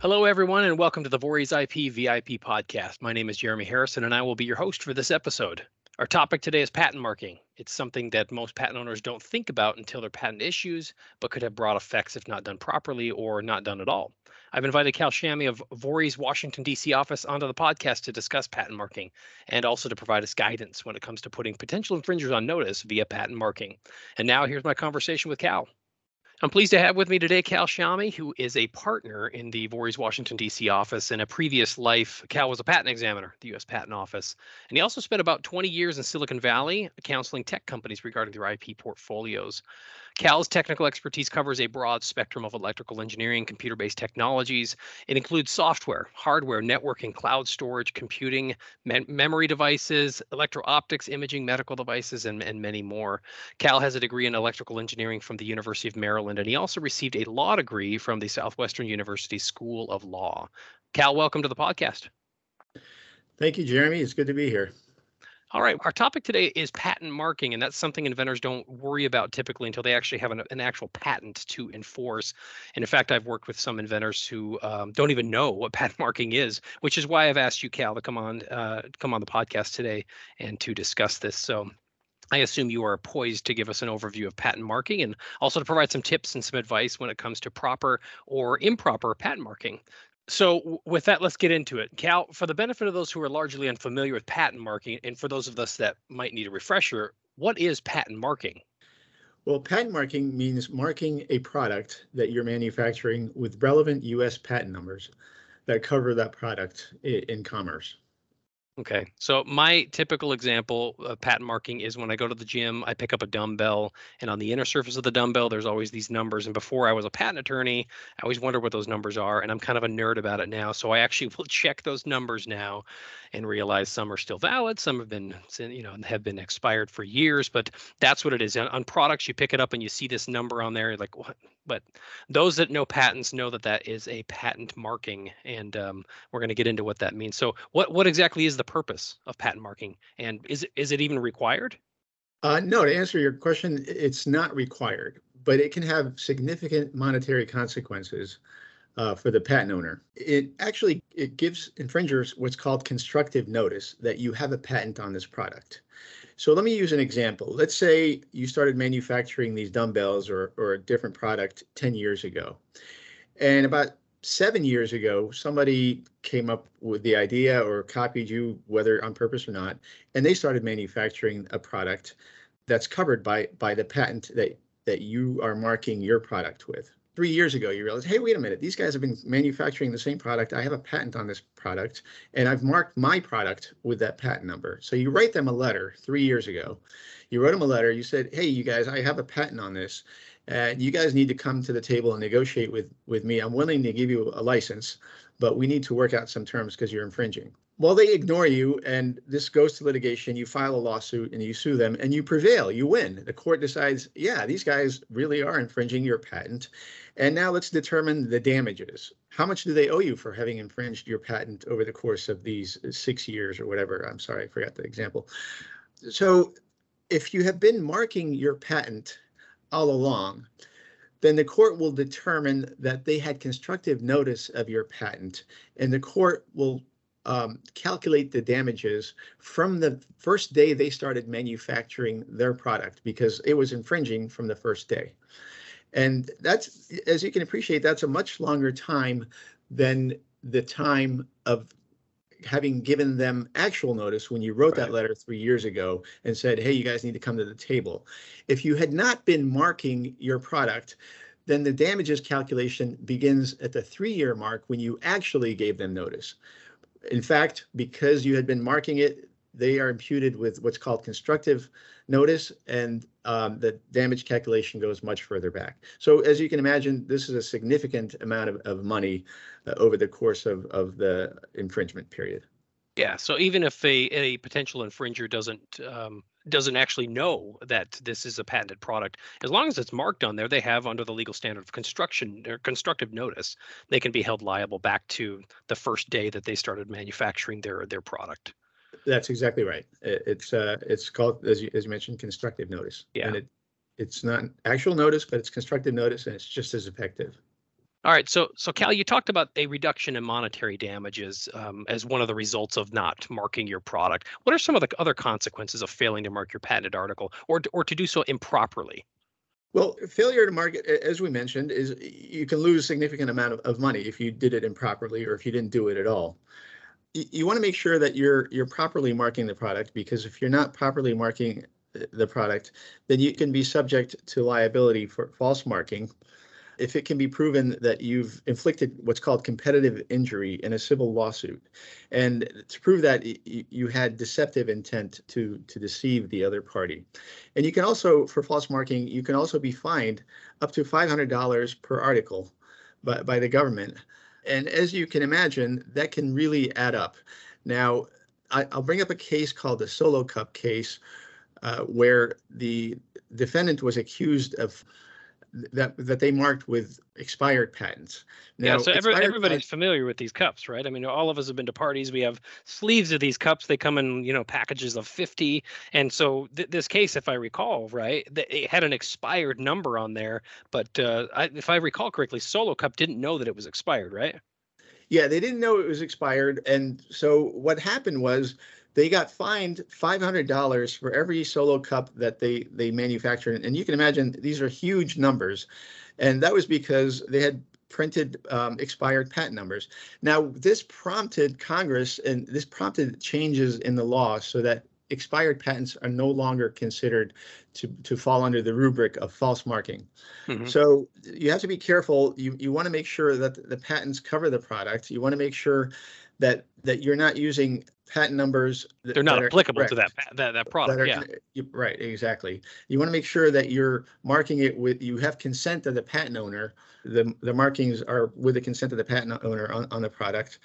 Hello, everyone, and welcome to the Vorys IP VIP podcast. My name is Jeremy Harrison, and I will be your host for this episode. Our topic today is patent marking. It's something that most patent owners don't think about until their patent issues, but could have broad effects if not done properly or not done at all. I've invited Cal Shami of Vorys Washington, D.C. office onto the podcast to discuss patent marking and also to provide us guidance when it comes to putting potential infringers on notice via patent marking. And now here's my conversation with Cal. I'm pleased to have with me today Cal Shami, who is a partner in the Vorys Washington, D.C. office. In a previous life, Cal was a patent examiner at the U.S. Patent Office. And he also spent about 20 years in Silicon Valley counseling tech companies regarding their IP portfolios. Cal's technical expertise covers a broad spectrum of electrical engineering, computer based technologies. It includes software, hardware, networking, cloud storage, computing, me- memory devices, electro optics, imaging, medical devices, and, and many more. Cal has a degree in electrical engineering from the University of Maryland, and he also received a law degree from the Southwestern University School of Law. Cal, welcome to the podcast. Thank you, Jeremy. It's good to be here. All right, our topic today is patent marking, and that's something inventors don't worry about typically until they actually have an, an actual patent to enforce. And in fact, I've worked with some inventors who um, don't even know what patent marking is, which is why I've asked you, Cal, to come on uh, come on the podcast today and to discuss this. So. I assume you are poised to give us an overview of patent marking and also to provide some tips and some advice when it comes to proper or improper patent marking. So with that, let's get into it. Cal, for the benefit of those who are largely unfamiliar with patent marking, and for those of us that might need a refresher, what is patent marking? Well, patent marking means marking a product that you're manufacturing with relevant U.S. patent numbers that cover that product in commerce. Okay, so my typical example of patent marking is when I go to the gym, I pick up a dumbbell, and on the inner surface of the dumbbell, there's always these numbers. And before I was a patent attorney, I always wondered what those numbers are, and I'm kind of a nerd about it now. So I actually will check those numbers now and realize some are still valid, some have been, you know, have been expired for years. But that's what it is. On, products, you pick it up and you see this number on there, like what? But those that know patents know that that is a patent marking, and um, we're going to get into what that means. So, what what exactly is the purpose of patent marking, and is it, is it even required? Uh, no, to answer your question, it's not required, but it can have significant monetary consequences uh, for the patent owner. It actually it gives infringers what's called constructive notice that you have a patent on this product. So let me use an example. Let's say you started manufacturing these dumbbells or, or a different product 10 years ago. And about seven years ago, somebody came up with the idea or copied you, whether on purpose or not, and they started manufacturing a product that's covered by by the patent that that you are marking your product with three years ago, you realize, hey, wait a minute, these guys have been manufacturing the same product. I have a patent on this product, and I've marked my product with that patent number. So you write them a letter three years ago. You wrote them a letter. You said, hey, you guys, I have a patent on this. And you guys need to come to the table and negotiate with, with me. I'm willing to give you a license, but we need to work out some terms because you're infringing well, they ignore you and this goes to litigation. You file a lawsuit and you sue them and you prevail. You win. The court decides, yeah, these guys really are infringing your patent. And now let's determine the damages. How much do they owe you for having infringed your patent over the course of these six years or whatever? I'm sorry, I forgot the example. So if you have been marking your patent all along, then the court will determine that they had constructive notice of your patent and the court will um, calculate the damages from the first day they started manufacturing their product because it was infringing from the first day. And that's, as you can appreciate, that's a much longer time than the time of having given them actual notice when you wrote right. that letter three years ago and said, hey, you guys need to come to the table. If you had not been marking your product, then the damages calculation begins at the three year mark when you actually gave them notice. In fact, because you had been marking it, they are imputed with what's called constructive notice, and um, the damage calculation goes much further back. So as you can imagine, this is a significant amount of, of money uh, over the course of, of the infringement period. Yeah, so even if a, a potential infringer doesn't um, doesn't actually know that this is a patented product, as long as it's marked on there, they have under the legal standard of construction or constructive notice, they can be held liable back to the first day that they started manufacturing their their product. That's exactly right. It- It's, uh, it's called, as you, as you mentioned, constructive notice. Yeah. And it, it's not actual notice, but it's constructive notice and it's just as effective. All right, so so Cal, you talked about a reduction in monetary damages um, as one of the results of not marking your product. What are some of the other consequences of failing to mark your patented article, or or to do so improperly? Well, failure to market, as we mentioned, is you can lose significant amount of, of money if you did it improperly or if you didn't do it at all. You, want to make sure that you're you're properly marking the product because if you're not properly marking the- uh, the product, then you can be subject to liability for false marking. If it can be proven that you've inflicted what's called competitive injury in a civil lawsuit, and to prove that you had deceptive intent to to deceive the other party. And you can also, for false marking, you can also be fined up to $500 per article by, by the government. And as you can imagine, that can really add up. Now, I, I'll bring up a case called the Solo Cup case, uh, where the defendant was accused of that that they marked with expired patents. yeah, Now, so every, everybody's patents- familiar with these cups, right? I mean, all of us have been to parties. We have sleeves of these cups. They come in, you know, packages of 50. And so th- this case, if I recall, right, th- it had an expired number on there. But uh, I, if I recall correctly, Solo Cup didn't know that it was expired, right? Yeah, they didn't know it was expired. And so what happened was they got fined $500 for every solo cup that they, they manufactured. And you can imagine these are huge numbers. And that was because they had printed um, expired patent numbers. Now, this prompted Congress and this prompted changes in the law so that expired patents are no longer considered to, to fall under the rubric of false marking. Mhm. So you have to be careful. You you want to make sure that the patents cover the product. You want to make sure that that you're not using patent numbers. that- They're not that applicable to that, that that that product. are- Yeah. Right, exactly. You want to make sure that you're marking it with, you have consent of the patent owner. The the markings are with the consent of the patent owner on, on the product.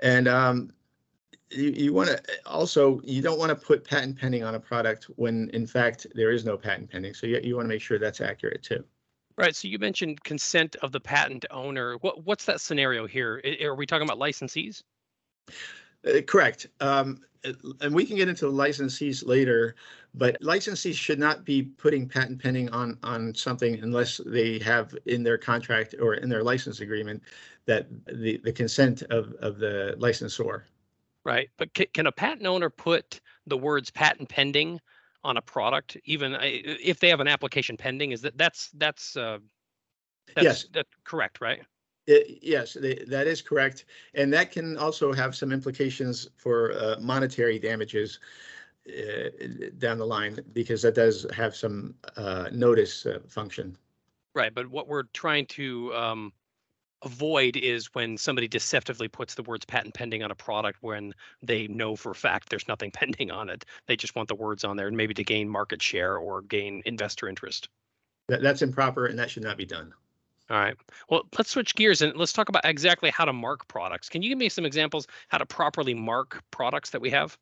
And um, you, you want to also, you don't want to put patent pending on a product when in fact there is no patent pending. So you, you want to make sure that's accurate too. Right. So you mentioned consent of the patent owner. What what's that scenario here? Are we talking about licensees? Uh, Correct. Um, uh, And we can get into licensees later, but licensees should not be putting patent pending on, on something unless they have in their contract or in their license agreement that the, the consent of, of the licensor. Right. But ca- can a patent owner put the words patent pending on a product, even if they have an application pending? Is that that's that's uh, that's Yes. that's correct, right? It- Yes, th- that is correct. And that can also have some implications for uh, monetary damages uh, down the line because that does have some uh, notice uh, function. Right. But what we're trying to um, avoid is when somebody deceptively puts the words patent pending on a product when they know for a fact there's nothing pending on it. They just want the words on there, and maybe to gain market share or gain investor interest. That, that's improper and that should not be done. All right. Well, let's switch gears and let's talk about exactly how to mark products. Can you give me some examples how to properly mark products that we have?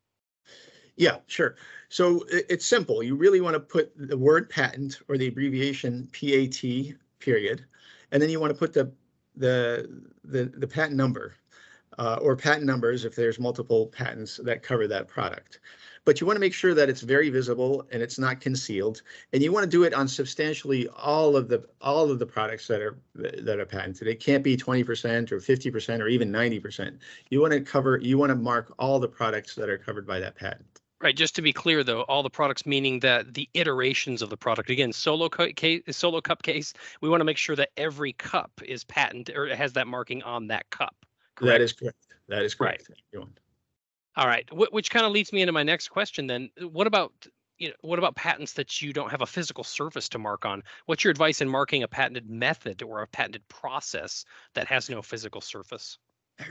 Yeah, sure. So it's simple. You really want to put the word patent or the abbreviation PAT period, and then you want to put the the the, the patent number uh, or patent numbers if there's multiple patents that cover that product. But you want to make sure that it's very visible and it's not concealed, and you want to do it on substantially all of the all of the products that are that are patented. It can't be 20% or 50% or even 90%. You want to cover you want to mark all the products that are covered by that patent. Right. Just to be clear, though, all the products meaning that the iterations of the product. Again, solo case, solo cup case. We want to make sure that every cup is patent or has that marking on that cup. That correct? is correct. That is correct. Everyone. All right. Wh- which kind of leads me into my next question. Then, what about you know what about patents that you don't have a physical surface to mark on? What's your advice in marking a patented method or a patented process that has no physical surface?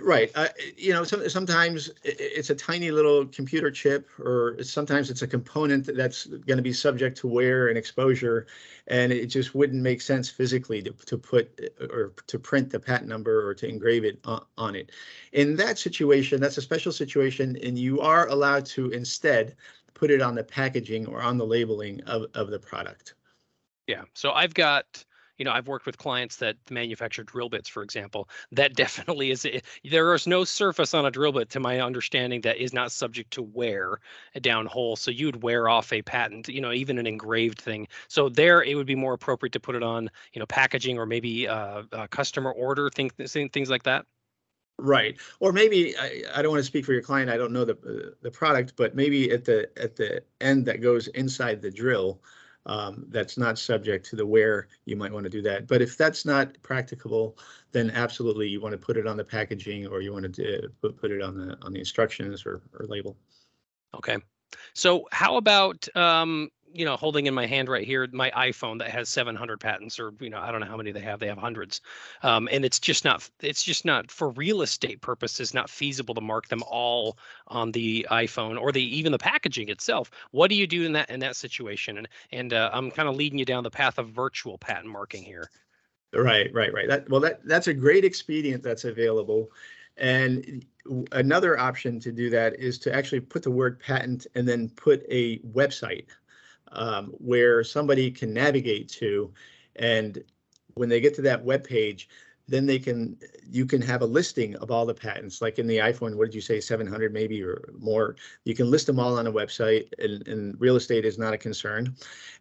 Right. Uh, you know, some, sometimes it's a tiny little computer chip, or sometimes it's a component that's going to be subject to wear and exposure, and it just wouldn't make sense physically to, to put uh, or to print the patent number or to engrave it on, on it. In that situation, that's a special situation, and you are allowed to instead put it on the packaging or on the labeling of, of the product. Yeah. So I've got, you know, I've worked with clients that manufacture drill bits, for example. That definitely is. There is no surface on a drill bit, to my understanding, that is not subject to wear down hole. So you'd wear off a patent, you know, even an engraved thing. So there, it would be more appropriate to put it on, you know, packaging or maybe uh, customer order things, things like that. Right. Or maybe I, I don't want to speak for your client. I don't know the uh, the product, but maybe at the at the end that goes inside the drill, um, that's not subject to the wear. You might want to do that. But if that's not practicable, then absolutely you want to put it on the packaging or you want to put put it on the on the instructions or, or label. Okay. So how about um, you know, holding in my hand right here my iPhone that has 700 patents, or you know, I don't know how many they have. They have hundreds, um, and it's just not. It's just not for real estate purposes not feasible to mark them all on the iPhone or the even the packaging itself. What do you do in that in that situation? And and uh, I'm kind of leading you down the path of virtual patent marking here. Right, right, right. That well, that that's a great expedient that's available. And another option to do that is to actually put the word patent and then put a website um, where somebody can navigate to. And when they get to that web page, then they can you can have a listing of all the patents. Like in the iphone what did you say 700 maybe or more? You can list them all on a website and, and real estate is not a concern.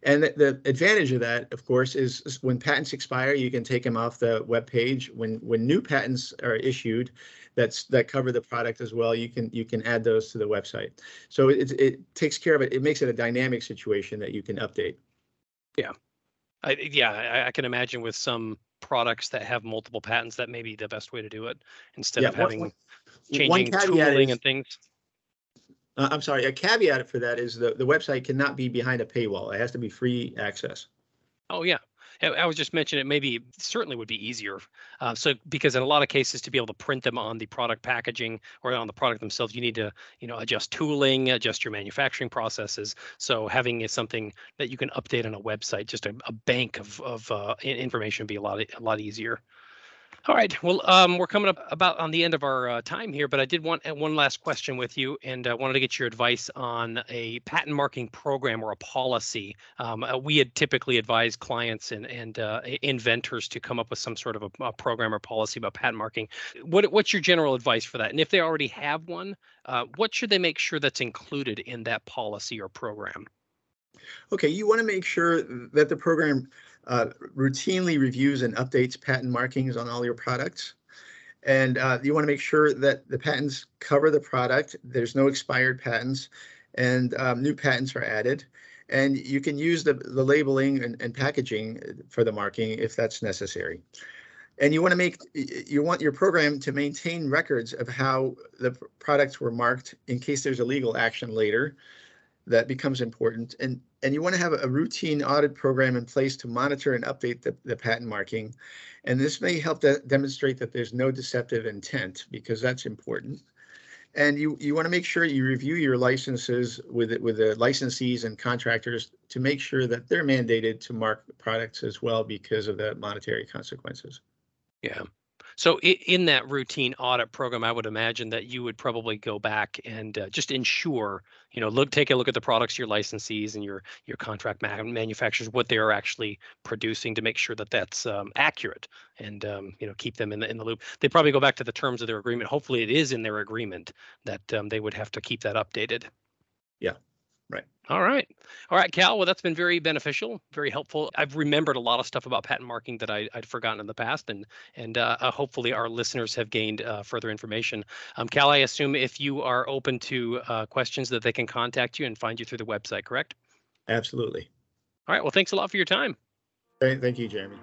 And the, the, advantage of that of course is, is, when patents expire you can take them off the web page. When when new patents are issued that's that cover the product as well you can you can add those to the website so it, it takes care of it it makes it a dynamic situation that you can update yeah I, yeah I, I can imagine with some products that have multiple patents, that may be the best way to do it instead yeah, of having one, changing tooling is, and things. Uh, I'm sorry, a caveat for that is the, the website cannot be behind a paywall. It has to be free access. Oh yeah, I was just mentioning it maybe certainly would be easier. Uh, so because in a lot of cases to be able to print them on the product packaging or on the product themselves, you need to you know adjust tooling, adjust your manufacturing processes. So having something that you can update on a website, just a, a bank of of uh, information, would be a lot a lot easier. All right. Well, um, we're coming up about on the end of our uh, time here, but I did want uh, one last question with you, and I uh, wanted to get your advice on a patent marking program or a policy. Um, uh, we had typically advised clients and and uh, inventors to come up with some sort of a, a, program or policy about patent marking. What what's your general advice for that? And if they already have one, uh, what should they make sure that's included in that policy or program? Okay, you want to make sure that the program uh, routinely reviews and updates patent markings on all your products. And uh, you want to make sure that the patents cover the product, there's no expired patents, and um, new patents are added. And you can use the, the labeling and, and packaging for the marking if that's necessary. And you want to make you want your program to maintain records of how the products were marked in case there's a legal action later that becomes important. And, and you want to have a routine audit program in place to monitor and update the, the patent marking. And this may help to demonstrate that there's no deceptive intent because that's important. And you, you want to make sure you review your licenses with with the licensees and contractors to make sure that they're mandated to mark products as well because of the monetary consequences. Yeah. So in that routine audit program, I would imagine that you would probably go back and uh, just ensure, you know, look, take a look at the products your licensees and your your contract ma- manufacturers, what they are actually producing to make sure that that's um, accurate and um, you know keep them in the in the loop. They probably go back to the terms of their agreement. Hopefully, it is in their agreement that um, they would have to keep that updated. Yeah. All right. All right, Cal. Well, that's been very beneficial, very helpful. I've remembered a lot of stuff about patent marking that I, would forgotten in the past, and and uh, uh, hopefully our listeners have gained uh, further information. Um, Cal, I assume if you are open to uh, questions, that they can contact you and find you through the website, correct? Absolutely. All right. Well, thanks a lot for your time. Thank you, Jeremy.